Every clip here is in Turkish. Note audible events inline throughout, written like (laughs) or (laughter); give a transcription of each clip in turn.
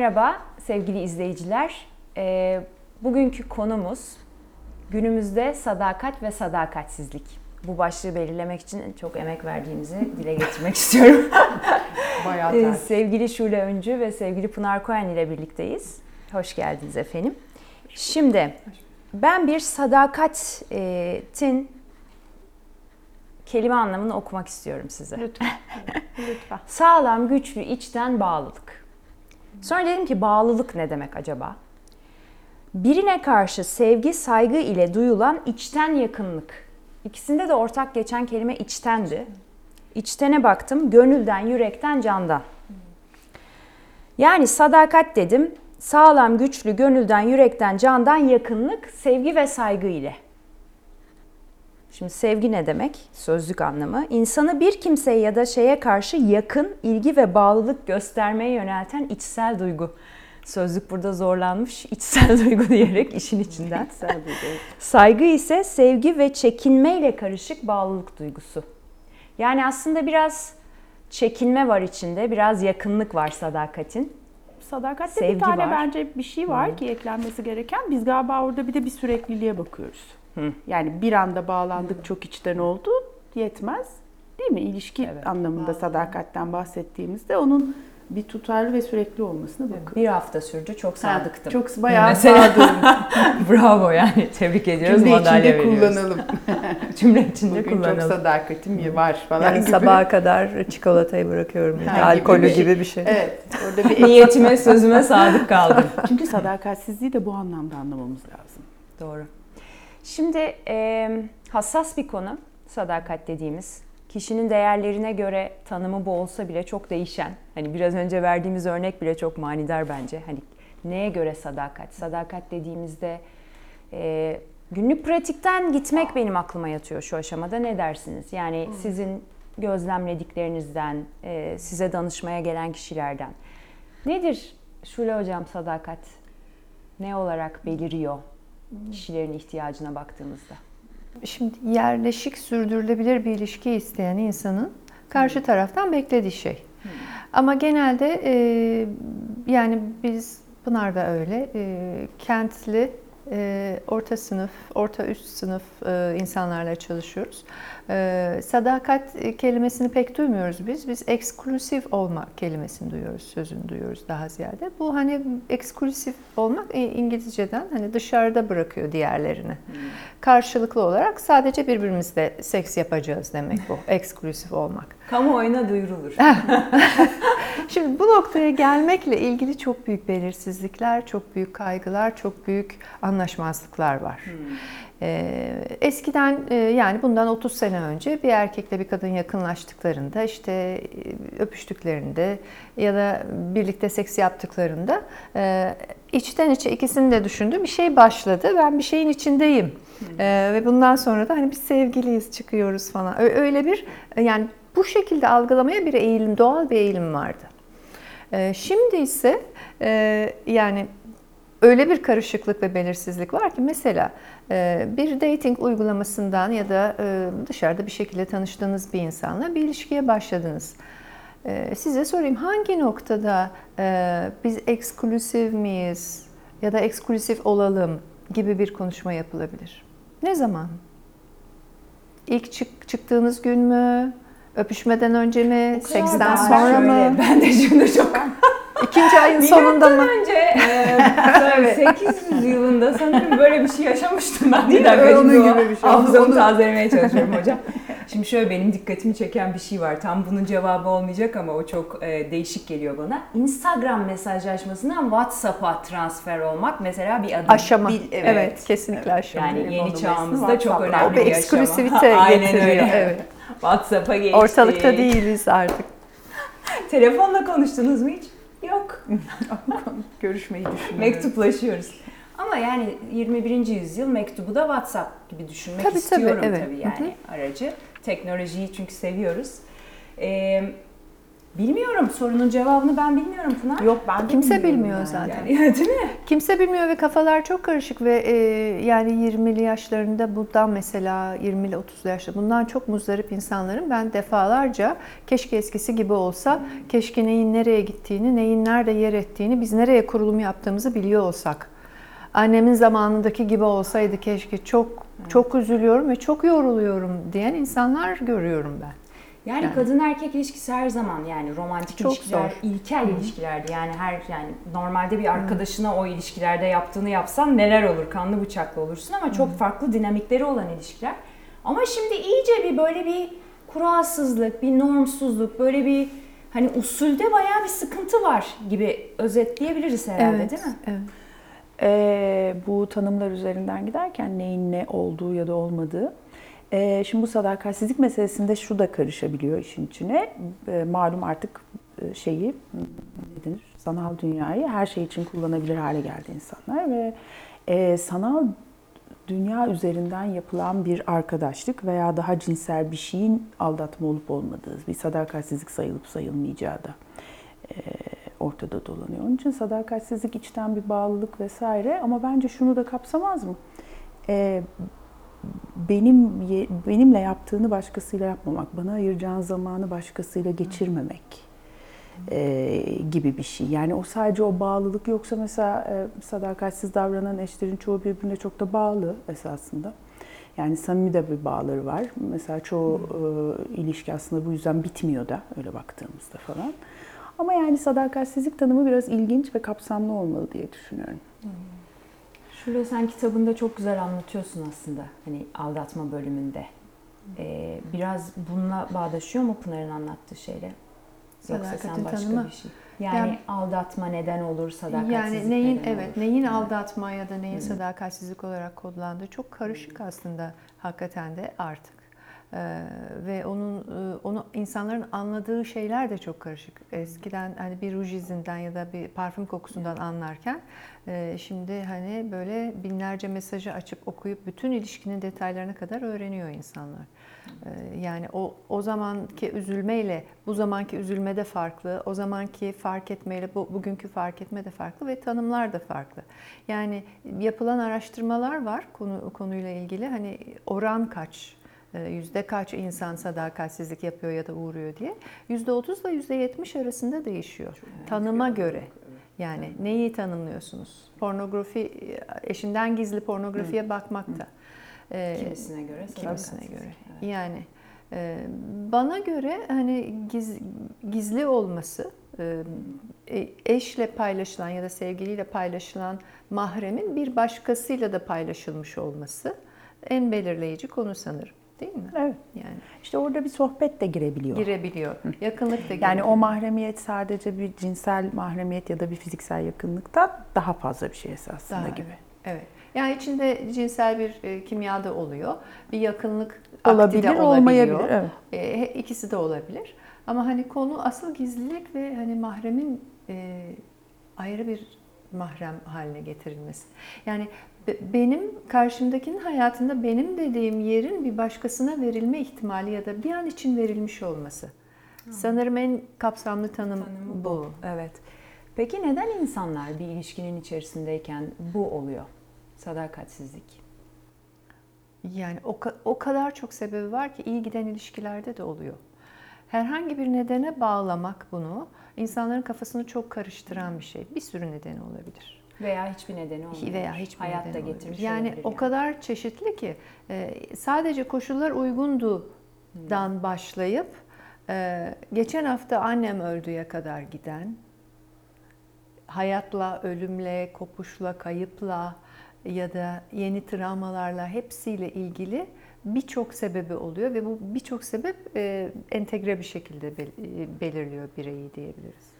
Merhaba sevgili izleyiciler. Ee, bugünkü konumuz günümüzde sadakat ve sadakatsizlik. Bu başlığı belirlemek için çok emek verdiğimizi dile getirmek (laughs) istiyorum. Bayağı ters. sevgili Şule Öncü ve sevgili Pınar Koyan ile birlikteyiz. Hoş geldiniz efendim. Şimdi ben bir sadakatin kelime anlamını okumak istiyorum size. Lütfen. (laughs) Lütfen. Sağlam, güçlü, içten bağlılık. Sonra dedim ki bağlılık ne demek acaba? Birine karşı sevgi, saygı ile duyulan içten yakınlık. İkisinde de ortak geçen kelime içtendi. İçtene baktım, gönülden, yürekten, candan. Yani sadakat dedim, sağlam, güçlü, gönülden, yürekten, candan yakınlık, sevgi ve saygı ile. Şimdi sevgi ne demek? Sözlük anlamı. İnsanı bir kimseye ya da şeye karşı yakın, ilgi ve bağlılık göstermeye yönelten içsel duygu. Sözlük burada zorlanmış. (laughs) içsel duygu diyerek işin içinden. Bir şey. Saygı ise sevgi ve çekinmeyle karışık bağlılık duygusu. Yani aslında biraz çekinme var içinde, biraz yakınlık var sadakatin. Sadakatte Sevgi bir tane var. bence bir şey var ki eklenmesi gereken. Biz galiba orada bir de bir sürekliliğe bakıyoruz. Hı. Yani bir anda bağlandık çok içten oldu yetmez. Değil mi? İlişki Evet. anlamında sadakatten bahsettiğimizde onun bir tutarlı ve sürekli olmasına bakıyoruz. Bir hafta sürdü, çok sadıktım. Çok bayağı (laughs) Mesela- sadığım. (laughs) Bravo yani, tebrik ediyoruz. Cümle madalya içinde veriyoruz. kullanalım. (laughs) Cümle içinde Bugün çok kullanalım. sadakatim var falan Yani gibi. sabaha kadar çikolatayı bırakıyorum. Ha, Alkolü gibi gibi bir bir şey. Evet. Orada bir Niyetime, sözüme sadık kaldım. Çünkü sadakatsizliği de bu anlamda anlamamız lazım. Doğru. Şimdi e, hassas bir konu sadakat dediğimiz. Kişinin değerlerine göre tanımı bu olsa bile çok değişen. Hani biraz önce verdiğimiz örnek bile çok manidar bence. Hani neye göre sadakat? Sadakat dediğimizde e, günlük pratikten gitmek benim aklıma yatıyor şu aşamada. Ne dersiniz? Yani sizin gözlemlediklerinizden, e, size danışmaya gelen kişilerden. Nedir Şule Hocam sadakat? Ne olarak beliriyor kişilerin ihtiyacına baktığımızda? Şimdi yerleşik sürdürülebilir bir ilişki isteyen insanın karşı taraftan beklediği şey. Ama genelde e, yani biz Pınar da öyle e, kentli e, orta sınıf, orta üst sınıf e, insanlarla çalışıyoruz. E, sadakat kelimesini pek duymuyoruz biz. Biz eksklusif olmak kelimesini duyuyoruz, sözünü duyuyoruz daha ziyade. Bu hani eksklusif olmak e, İngilizceden hani dışarıda bırakıyor diğerlerini. Karşılıklı olarak sadece birbirimizle seks yapacağız demek bu. (laughs) Eksklusif olmak. Kamuoyuna duyurulur. (laughs) Şimdi bu noktaya gelmekle ilgili çok büyük belirsizlikler, çok büyük kaygılar, çok büyük anlaşmazlıklar var. Ee, eskiden e, yani bundan 30 sene önce bir erkekle bir kadın yakınlaştıklarında işte e, öpüştüklerinde ya da birlikte seks yaptıklarında e, içten içe ikisinin de düşündüğü bir şey başladı. Ben bir şeyin içindeyim Ee, ve bundan sonra da hani biz sevgiliyiz çıkıyoruz falan. Öyle bir yani bu şekilde algılamaya bir eğilim, doğal bir eğilim vardı. Ee, Şimdi ise e, yani öyle bir karışıklık ve belirsizlik var ki mesela e, bir dating uygulamasından ya da e, dışarıda bir şekilde tanıştığınız bir insanla bir ilişkiye başladınız. Size sorayım hangi noktada biz eksklusif miyiz ya da eksklusif olalım gibi bir konuşma yapılabilir? Ne zaman? İlk çık, çıktığınız gün mü? Öpüşmeden önce mi? Seksten Ben sonra şöyle, mı? Ben de şimdi çok (laughs) İkinci ayın sonunda mı? önce (laughs) e, 800 yılında sanırım böyle bir şey yaşamıştım ben. Değil bir dakika Onun şimdi o gibi bir şey. Hafızamı Onu- tazelemeye (laughs) çalışıyorum hocam. Şimdi şöyle benim dikkatimi çeken bir şey var. Tam bunun cevabı olmayacak ama o çok e, değişik geliyor bana. Instagram mesajlaşmasından WhatsApp'a transfer olmak mesela bir adım. Aşama. Bir- evet. kesinlikle aşama. Yani yeni çağımızda çok önemli o bir bir aşama. eksklusivite Aynen getiriyor. öyle. Evet. WhatsApp'a geçtik. Ortalıkta değiliz artık. (laughs) Telefonla konuştunuz mu hiç? Yok. (laughs) Görüşmeyi düşünüyorum. Mektuplaşıyoruz. Ama yani 21. yüzyıl mektubu da WhatsApp gibi düşünmek Tabii, tabii, istiyorum tabii, evet. yani aracı. Teknolojiyi çünkü seviyoruz. Ee, Bilmiyorum sorunun cevabını ben bilmiyorum Pınar. Yok ben de Kimse bilmiyorum bilmiyor yani. zaten. Yani, (laughs) değil mi? Kimse bilmiyor ve kafalar çok karışık ve e, yani 20'li yaşlarında bundan mesela 20'li 30'lu yaşta bundan çok muzdarip insanların ben defalarca keşke eskisi gibi olsa, keşke neyin nereye gittiğini, neyin nerede yer ettiğini, biz nereye kurulum yaptığımızı biliyor olsak. Annemin zamanındaki gibi olsaydı keşke çok çok üzülüyorum ve çok yoruluyorum diyen insanlar görüyorum ben. Yani, Yani. kadın erkek ilişkisi her zaman yani romantik Çok ilişkiler, zor. ilkel ilişkilerdi. Yani her yani normalde bir arkadaşına o ilişkilerde yaptığını yapsan neler olur? Kanlı bıçaklı olursun ama çok farklı dinamikleri olan ilişkiler. Ama şimdi iyice bir böyle bir kuralsızlık, bir normsuzluk, böyle bir hani usulde bayağı bir sıkıntı var gibi özetleyebiliriz herhalde değil mi? Evet. Ee, bu tanımlar üzerinden giderken neyin ne olduğu ya da olmadığı. Ee, şimdi bu sadakatsizlik meselesinde şu da karışabiliyor işin içine. Ee, malum artık e, şeyi ne denir? Sanal dünyayı her şey için kullanabilir hale geldi insanlar ve e, sanal dünya üzerinden yapılan bir arkadaşlık veya daha cinsel bir şeyin aldatma olup olmadığı, bir sadakatsizlik sayılıp sayılmayacağı da e, ortada dolanıyor. Onun için sadakatsizlik içten bir bağlılık vesaire ama bence şunu da kapsamaz mı? E, benim benimle yaptığını başkasıyla yapmamak, bana ayıracağın zamanı başkasıyla geçirmemek e, gibi bir şey. Yani o sadece o bağlılık yoksa mesela e, sadakatsiz davranan eşlerin çoğu birbirine çok da bağlı esasında. Yani samimi de bir bağları var. Mesela çoğu e, ilişki aslında bu yüzden bitmiyor da öyle baktığımızda falan. Ama yani sadakatsizlik tanımı biraz ilginç ve kapsamlı olmalı diye düşünüyorum. Şurada sen kitabında çok güzel anlatıyorsun aslında hani aldatma bölümünde. Ee, biraz bununla bağdaşıyor mu Pınar'ın anlattığı şeyle? Yoksa sen başka tanımı. bir şey. Yani, Yani- aldatma neden olur, sadakatsizlik Yani neyin neden evet olur? neyin Evet. aldatma ya da neyin sadakatsizlik olarak kodlandığı çok karışık aslında hakikaten de artık. Ee, ve onun e, onu insanların anladığı şeyler de çok karışık. Eskiden hani bir ruj izinden ya da bir parfüm kokusundan anlarken e, şimdi hani böyle binlerce mesajı açıp okuyup bütün ilişkinin detaylarına kadar öğreniyor insanlar. Ee, Yani o o zamanki üzülmeyle bu zamanki üzülme de farklı. O zamanki fark etmeyle bu bugünkü fark etme de farklı ve tanımlar da farklı. Yani yapılan araştırmalar var konu konuyla ilgili. Hani oran kaç? E, Yüzde kaç insan sadakatsizlik yapıyor ya da uğruyor diye. Yüzde 30 ile yüzde 70 arasında değişiyor. Tanıma göre. Yani neyi tanımlıyorsunuz? Pornografi, eşinden gizli pornografiye bakmakta. Ee, Kimisine göre kimisine göre. evet. Yani e, bana göre hani giz, gizli olması, e, e, eşle paylaşılan ya da sevgiliyle paylaşılan mahremin bir başkasıyla da paylaşılmış olması en belirleyici konu sanırım. Değil mi? Evet. Yani İşte orada bir sohbet de girebiliyor. girebiliyor. Yakınlık da Yani girebiliyor. o mahremiyet sadece bir cinsel mahremiyet ya da bir fiziksel yakınlıktan daha fazla bir şey esasında Daha, gibi. Evet. Yani içinde cinsel bir e, kimya da oluyor. Bir yakınlık akti Olabilir, de olabiliyor. olmayabilir. Evet. E, ikisi de olabilir. Ama hani konu asıl gizlilik ve hani mahremin e, ayrı bir mahrem haline getirilmesi. Yani benim karşımdakinin hayatında benim dediğim yerin bir başkasına verilme ihtimali ya da bir an için verilmiş olması. Sanırım en kapsamlı tanım Tanımı bu. Evet. Peki neden insanlar bir ilişkinin içerisindeyken bu oluyor? Sadakatsizlik. Yani o, o kadar çok sebebi var ki iyi giden ilişkilerde de oluyor. Herhangi bir nedene bağlamak bunu insanların kafasını çok karıştıran bir şey. Bir sürü nedeni olabilir. Veya hiçbir nedeni olmuyor. Veya hiçbir Hayat da nedeni olabilir. getirmiş Yani olabilir o kadar çeşitli ki e, sadece koşullar uygundudan başlayıp e, geçen hafta annem öldüğe kadar giden hayatla, ölümle, kopuşla, kayıpla ya da yeni travmalarla hepsiyle ilgili birçok sebebi oluyor ve bu birçok sebep e, entegre bir şekilde bel- belirliyor bireyi diyebiliriz.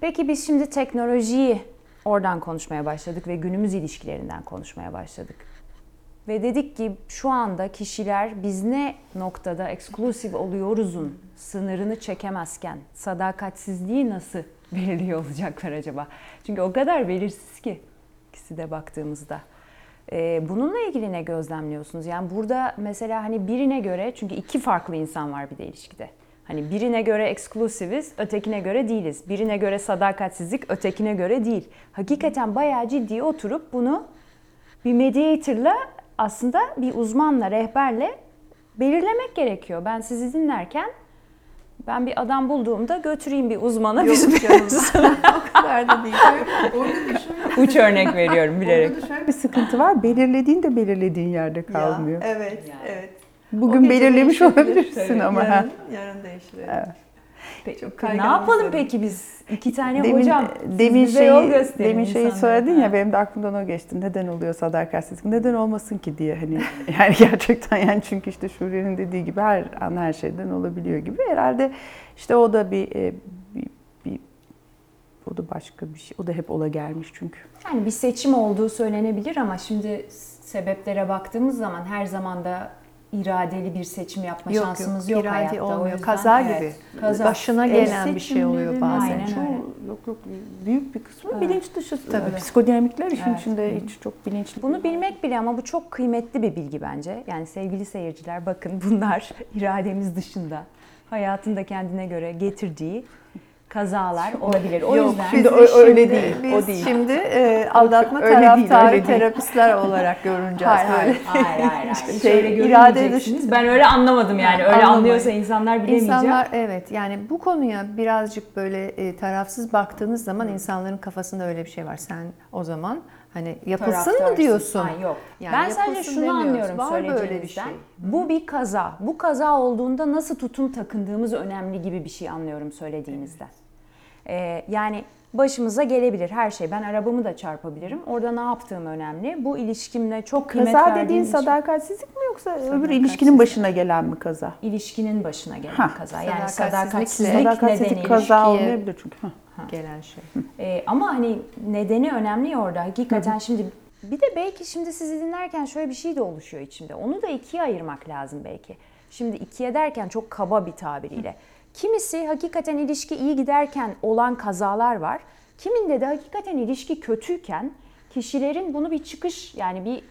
Peki biz şimdi teknolojiyi oradan konuşmaya başladık ve günümüz ilişkilerinden konuşmaya başladık. Ve dedik ki şu anda kişiler biz ne noktada eksklusif oluyoruzun sınırını çekemezken sadakatsizliği nasıl (laughs) belirliyor olacaklar acaba? Çünkü o kadar belirsiz ki ikisi de baktığımızda. Ee, bununla ilgili ne gözlemliyorsunuz? Yani burada mesela hani birine göre çünkü iki farklı insan var bir de ilişkide. Hani birine göre eksklusiviz, ötekine göre değiliz. Birine göre sadakatsizlik, ötekine göre değil. Hakikaten bayağı ciddi oturup bunu bir mediator'la aslında bir uzmanla, rehberle belirlemek gerekiyor. Ben sizi dinlerken ben bir adam bulduğumda götüreyim bir uzmana. Yok biz canım. (laughs) o kadar da değil. Orada da şöyle, Uç örnek veriyorum bilerek. orada da şöyle Bir sıkıntı var. Belirlediğin de belirlediğin yerde Ya, kalmıyor. evet, Yani. evet. Bugün belirlemiş olabilirsin ama. yarın, yarın değişir. evet. Peki, Çok ne yapalım peki biz? İki tane Demin, hocam. siz demin yol şeyi, gösterin demin şeyi insanlara. söyledin Ha. ya benim de aklımdan o geçti. Neden oluyor sadakatsizlik? Neden olmasın ki diye hani (laughs) yani gerçekten yani çünkü işte Şuriye'nin dediği gibi her an her şeyden olabiliyor gibi. Herhalde işte o da bir, e, bir, bir o da başka bir şey. O da hep ola gelmiş çünkü. Yani bir seçim olduğu söylenebilir ama şimdi sebeplere baktığımız zaman her zaman da iradeli bir seçim yapma Yok şansımız yok, yok, iradi hayatta. Olmuyor. yüzden- Kaza Evet, gibi. Kaza. Başına gelen El bir şey oluyor bazen. Aynen çoğu- öyle. Yok yok büyük bir kısmı Evet. bilinç dışı. Tabii. Psikodinamikler işin Evet. içinde hiç çok bilinçli. Bunu bilmek bile ama bu çok kıymetli bir bilgi bence. Yani sevgili seyirciler bakın (laughs) bunlar irademiz dışında. Hayatın da kendine göre getirdiği kazalar olabilir. O Yok, yüzden şimdi ö- öyle şimdi- değil, Biz o değil. şimdi e, aldatma Öyle taraftarı değil. terapistler olarak görüneceğiz. Hayır. Hayır hayır hayır. (laughs) Şey, Şöyle irade görünmeyeceksiniz. dışı- Ben öyle anlamadım yani. Öyle Anlamayın. anlıyorsa insanlar bilemeyecek. İnsanlar evet yani bu konuya birazcık böyle e, tarafsız baktığınız zaman insanların kafasında öyle bir şey var. Sen o zaman hani yapılsın mı diyorsun? Ay, yok. Yani ben sadece şunu demiyoruz. anlıyorum Var böyle bir söylediğinizden. şey. Bu bir kaza. Bu kaza olduğunda nasıl tutum takındığımız önemli gibi bir şey anlıyorum söylediğinizden. Ee, yani başımıza gelebilir her şey. Ben arabamı da çarpabilirim. Orada ne yaptığım önemli. Bu ilişkimle çok kıymet Kaza verdiğim dediğin için- sadakatsizlik mi yoksa öbür ilişkinin başına gelen mi kaza? ilişkinin başına gelen Ha, kaza. Yani sadakatsizlik Sadakatsizlik nedeniyle. kaza ilişkiye- olmayabilir çünkü. Gelen şey. Ee, ama hani nedeni önemli orada. Hakikaten şimdi bir de belki şimdi sizi dinlerken şöyle bir şey de oluşuyor içimde. Onu da ikiye ayırmak lazım belki. Şimdi ikiye derken çok kaba bir tabiriyle. Kimisi hakikaten ilişki iyi giderken olan kazalar var. Kiminde de hakikaten ilişki kötüyken kişilerin bunu bir çıkış yani bir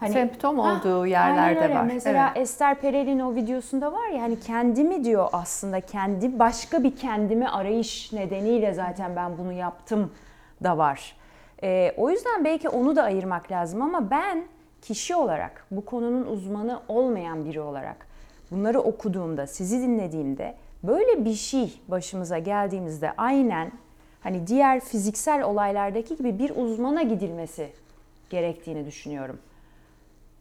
hani Semptom Ha, olduğu yerlerde aynen öyle. var. Mesela Evet. Esther Perel'in o videosunda var ya hani kendimi diyor aslında kendi başka bir kendimi arayış nedeniyle zaten ben bunu yaptım da var. Ee, o yüzden belki onu da ayırmak lazım ama ben kişi olarak bu konunun uzmanı olmayan biri olarak bunları okuduğumda, sizi dinlediğimde böyle bir şey başımıza geldiğimizde aynen hani diğer fiziksel olaylardaki gibi bir uzmana gidilmesi gerektiğini düşünüyorum.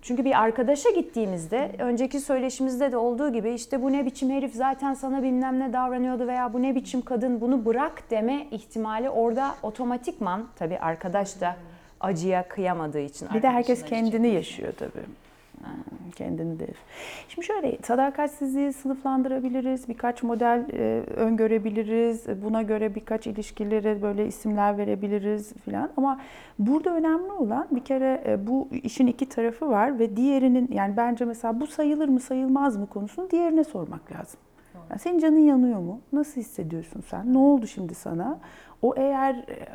Çünkü bir arkadaşa gittiğimizde önceki söyleşimizde de olduğu gibi işte bu ne biçim herif zaten sana bilmem ne davranıyordu veya bu ne biçim kadın bunu bırak deme ihtimali orada otomatikman tabii arkadaş da acıya kıyamadığı için. Bir de herkes kendini yaşıyor tabii. Kendini de. Şimdi şöyle sadakatsizliği sınıflandırabiliriz. Birkaç model e, öngörebiliriz. Buna göre birkaç ilişkilere böyle isimler verebiliriz filan. Ama burada önemli olan bir kere e, bu işin iki tarafı var ve diğerinin yani bence mesela bu sayılır mı sayılmaz mı konusunu diğerine sormak lazım. Yani senin canın yanıyor mu? Nasıl hissediyorsun sen? Ne oldu şimdi sana? O eğer e,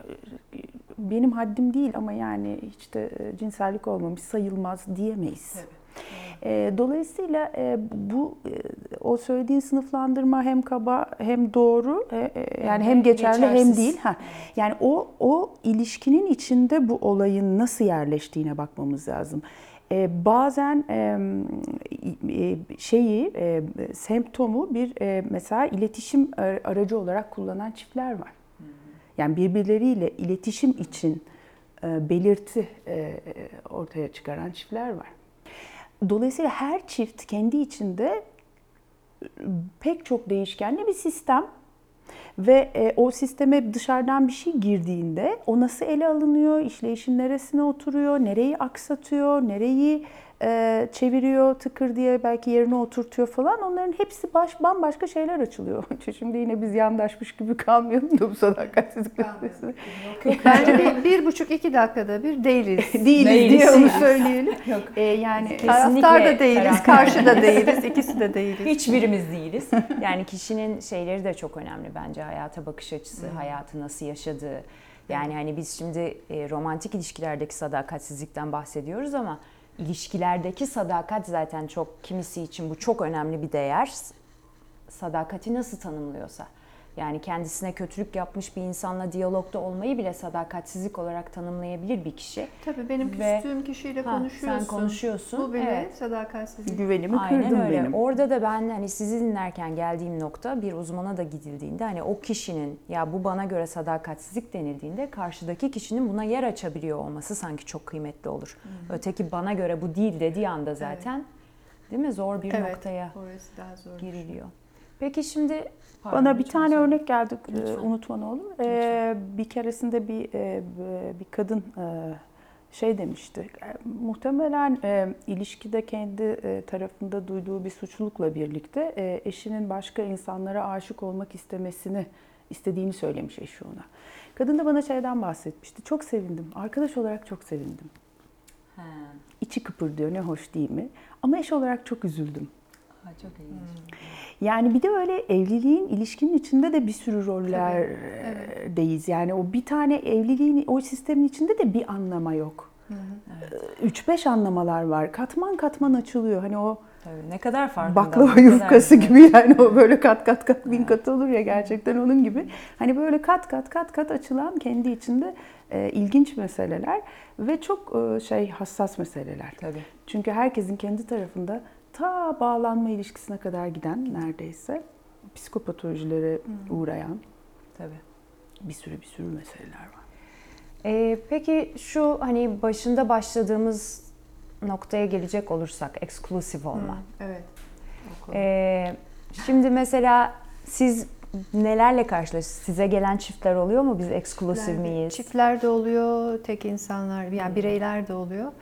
benim haddim değil ama yani hiç de e, cinsellik olmamış sayılmaz diyemeyiz. E, Dolayısıyla e, bu e, o söylediğin sınıflandırma hem kaba hem doğru e, e, yani hem geçerli hem geçersiz. değil. Ha. Yani o o ilişkinin içinde bu olayın nasıl yerleştiğine bakmamız lazım. E, bazen e, e, şeyi e, semptomu bir e, mesela iletişim ar- aracı olarak kullanan çiftler var. Yani birbirleriyle iletişim için e, belirti e, ortaya çıkaran çiftler var. Dolayısıyla her çift kendi içinde e, pek çok değişkenli bir sistem. Ve e, o sisteme dışarıdan bir şey girdiğinde o nasıl ele alınıyor, işleyişin neresine oturuyor, nereyi aksatıyor, nereyi e, çeviriyor, tıkır diye belki yerine oturtuyor falan onların hepsi baş, bambaşka şeyler açılıyor. (laughs) Şimdi yine biz yandaşmış gibi kalmayalım da bu sadakatsizlik meselesi. Bence bir, bir buçuk iki dakikada bir değiliz. (laughs) Değiliz, Değiliz. diye onu söyleyelim. (laughs) E, yani Taraftar da değiliz, karşı da değiliz, ikisi de değiliz. Hiçbirimiz değiliz. Yani kişinin şeyleri de çok önemli bence. Hayata bakış açısı, hayatı nasıl yaşadığı. Yani hani biz şimdi e, romantik ilişkilerdeki sadakatsizlikten bahsediyoruz ama ilişkilerdeki sadakat zaten çok kimisi için bu çok önemli bir değer. sadakati nasıl tanımlıyorsa. Yani kendisine kötülük yapmış bir insanla diyalogda olmayı bile sadakatsizlik olarak tanımlayabilir bir kişi. Tabii benim Ve- küstüğüm kişiyle Ha, konuşuyorsun. sen konuşuyorsun, Bu bile evet. sadakatsizlik. Güvenimi Aynen kırdın öyle. benim. Orada da ben hani sizi dinlerken geldiğim nokta bir uzmana da gidildiğinde hani o kişinin ya bu bana göre sadakatsizlik denildiğinde karşıdaki kişinin buna yer açabiliyor olması sanki çok kıymetli olur. Öteki bana göre bu değil dediği anda zaten değil mi zor bir Evet, noktaya orası daha zor. giriliyor. Peki şimdi Bana bir tane Lütfen. örnek geldi e, Lütfen. unutma ne olur. E, bir keresinde bir e, bir kadın şey demişti. Muhtemelen e, ilişkide kendi e, tarafında duyduğu bir suçlulukla birlikte e, eşinin başka insanlara aşık olmak istemesini istediğini söylemiş eşi ona. Kadın da bana şeyden bahsetmişti. Çok sevindim. Arkadaş olarak çok sevindim. Ha, İçi kıpırdıyor ne hoş değil mi? Ama eş olarak çok üzüldüm. Ha, çok ilginç. Yani bir de öyle evliliğin, ilişkinin içinde de bir sürü rollerdeyiz. Yani o bir tane evliliğin, o sistemin içinde de bir anlama yok. Üç beş anlamalar var. Katman katman açılıyor. Hani o Tabii ne kadar farkında. baklava kadar yufkası güzel. gibi yani o böyle (laughs) kat kat kat bin kat olur ya gerçekten onun gibi. Hani böyle kat kat kat kat açılan kendi içinde e, ilginç meseleler ve çok e, şey hassas meseleler. Tabii. Çünkü herkesin kendi tarafında ta bağlanma ilişkisine kadar giden neredeyse psikopatolojilere uğrayan Tabii. bir sürü bir sürü meseleler var. Ee, peki şu hani başında başladığımız noktaya gelecek olursak eksklusif olma. Evet. Ee, şimdi mesela siz nelerle karşılaşıyorsunuz? Size gelen çiftler oluyor mu? Biz eksklusif miyiz? Çiftler de oluyor, tek insanlar, yani bireyler de oluyor.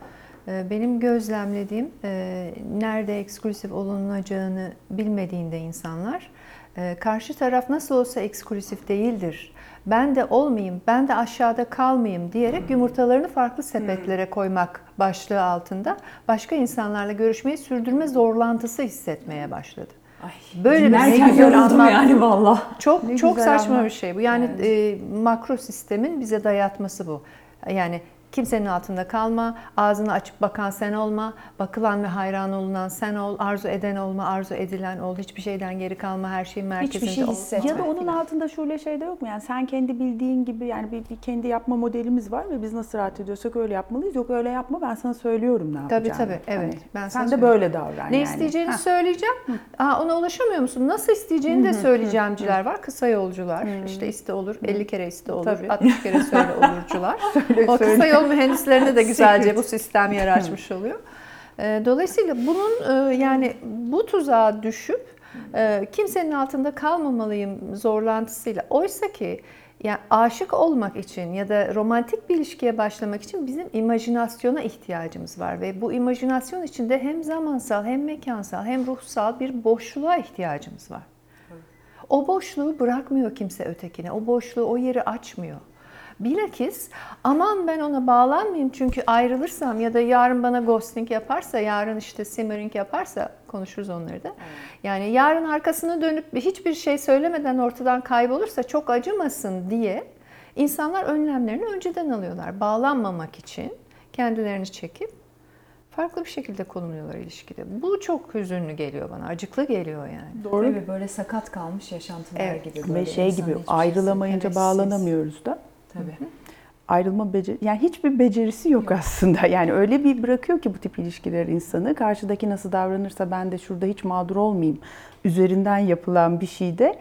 Ee, Benim gözlemlediğim e, nerede eksklusif olunacağını bilmediğinde insanlar e, karşı taraf nasıl olsa eksklusif değildir. Ben de olmayayım, ben de aşağıda kalmayayım diyerek yumurtalarını farklı sepetlere koymak başlığı altında başka insanlarla görüşmeyi sürdürme zorlantısı hissetmeye başladı. Ay, Böyle bir ne güzel anlam- yani valla. Çok Ne çok saçma anlam. bir şey bu. Yani e, makro sistemin bize dayatması bu. Yani kimsenin altında kalma, ağzını açıp bakan sen olma, bakılan ve hayran olunan sen ol, arzu eden olma, arzu edilen ol, hiçbir şeyden geri kalma, her şeyin merkezinde şey ol. hissetme. Ya da onun altında şöyle şey de yok mu? Yani sen kendi bildiğin gibi yani bir, bir kendi yapma modelimiz var ve biz nasıl rahat ediyorsak öyle yapmalıyız. Yok öyle yapma ben sana söylüyorum ne Tabii, yapacağını. tabii, evet. Hani Ben sana sen de böyle davran Ne yani. isteyeceğini Heh. söyleyeceğim. Aa, ona ulaşamıyor musun? Nasıl isteyeceğini de söyleyeceğimciler var. Kısa yolcular. İşte iste olur, 50 kere iste olur, Tabii. 60 kere söyle (laughs) olurcular. o kısa söyle. Yol mühendislerine de (laughs) güzelce bu sistem yer açmış oluyor. Ee, Dolayısıyla bunun e, yani bu tuzağa düşüp e, kimsenin altında kalmamalıyım zorlantısıyla oysa ki yani aşık olmak için ya da romantik bir ilişkiye başlamak için bizim imajinasyona ihtiyacımız var ve bu imajinasyon içinde hem zamansal hem mekansal hem ruhsal bir boşluğa ihtiyacımız var. O boşluğu bırakmıyor kimse ötekine. O boşluğu, o yeri açmıyor. Bilakis aman ben ona bağlanmayayım çünkü ayrılırsam ya da yarın bana ghosting yaparsa, yarın işte simmering yaparsa konuşuruz onları da. Yani yarın arkasını dönüp hiçbir şey söylemeden ortadan kaybolursa çok acımasın diye insanlar önlemlerini önceden alıyorlar. Bağlanmamak için kendilerini çekip farklı bir şekilde konumluyorlar ilişkide. Bu çok hüzünlü geliyor bana, acıklı geliyor yani. Doğru. Tabii böyle sakat kalmış yaşantılar Evet. gibi. Ve şey gibi ayrılamayınca hevessiz. bağlanamıyoruz da. Tabii. ayrılma beceri yani hiçbir becerisi yok, aslında. (laughs) Yani öyle bir bırakıyor ki bu tip ilişkiler insanı. Karşıdaki nasıl davranırsa ben de şurada hiç mağdur olmayayım. Üzerinden yapılan bir şeyde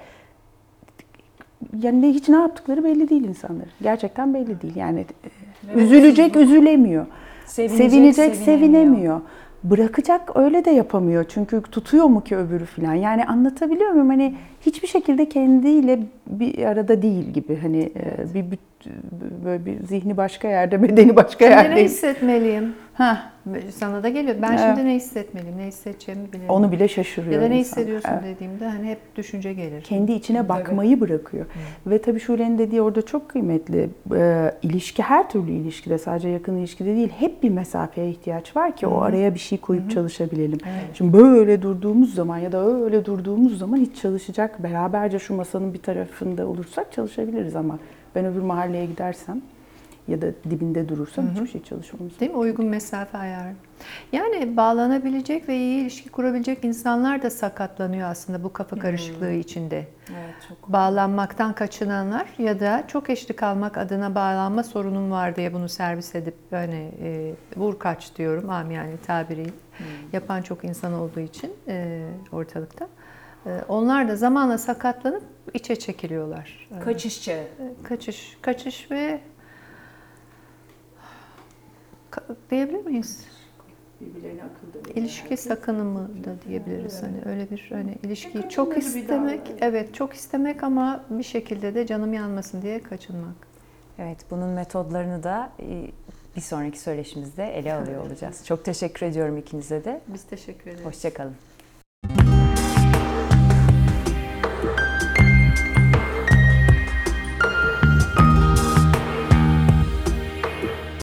yani ne, hiç ne yaptıkları belli değil insanların. Gerçekten belli değil. Yani e, üzülecek, üzülemiyor. Sevinecek, Sevinecek, sevinemiyor. sevinemiyor. Bırakacak öyle de yapamıyor. Çünkü tutuyor mu ki öbürü falan. Yani anlatabiliyor muyum? Hani hiçbir şekilde kendiyle bir arada değil gibi. Hani e, bir, bir böyle bir zihni başka yerde, (laughs) bedeni başka Şimdi ne yerde. hissetmeliyim? Ha, Sana da geliyor. Ben Evet. şimdi ne hissetmeliyim, ne hissedeceğimi bilemiyorum. onu bile şaşırıyor ya da ne insan. hissediyorsun Evet. dediğimde hani hep düşünce gelir. kendi içine bakmayı bırakıyor. Ve tabii Şule'nin dediği orada çok kıymetli. Ee, ilişki her türlü ilişkide sadece yakın ilişkide değil hep bir mesafeye ihtiyaç var ki o araya bir şey koyup çalışabilelim. Şimdi böyle durduğumuz zaman ya da öyle durduğumuz zaman hiç çalışacak beraberce şu masanın bir tarafında olursak çalışabiliriz ama ben öbür mahalleye gidersem ya da dibinde durursam Hı hı. hiçbir şey çalışmamız. Değil mi? Uygun mesafe ayarı. Yani bağlanabilecek ve iyi ilişki kurabilecek insanlar da sakatlanıyor aslında bu kafa karışıklığı içinde. Evet çok. Bağlanmaktan kaçınanlar ya da çok eşli kalmak adına bağlanma sorunum var diye bunu servis edip hani e, vur kaç diyorum amiyane tabiriyle yapan çok insan olduğu için e, ortalıkta. E, onlar da zamanla sakatlanıp içe çekiliyorlar. E, Kaçışçı. kaçış, kaçış ve diyebilir miyiz? Birbirlerine akılda. İlişki sakınımı da diyebiliriz hani öyle bir hani ilişkiyi çok istemek davranış. evet çok istemek ama bir şekilde de canım yanmasın diye kaçınmak. Evet bunun metodlarını da e, bir sonraki söyleşimizde ele alıyor olacağız. Çok teşekkür ediyorum ikinize de. Biz teşekkür ederiz. Hoşçakalın.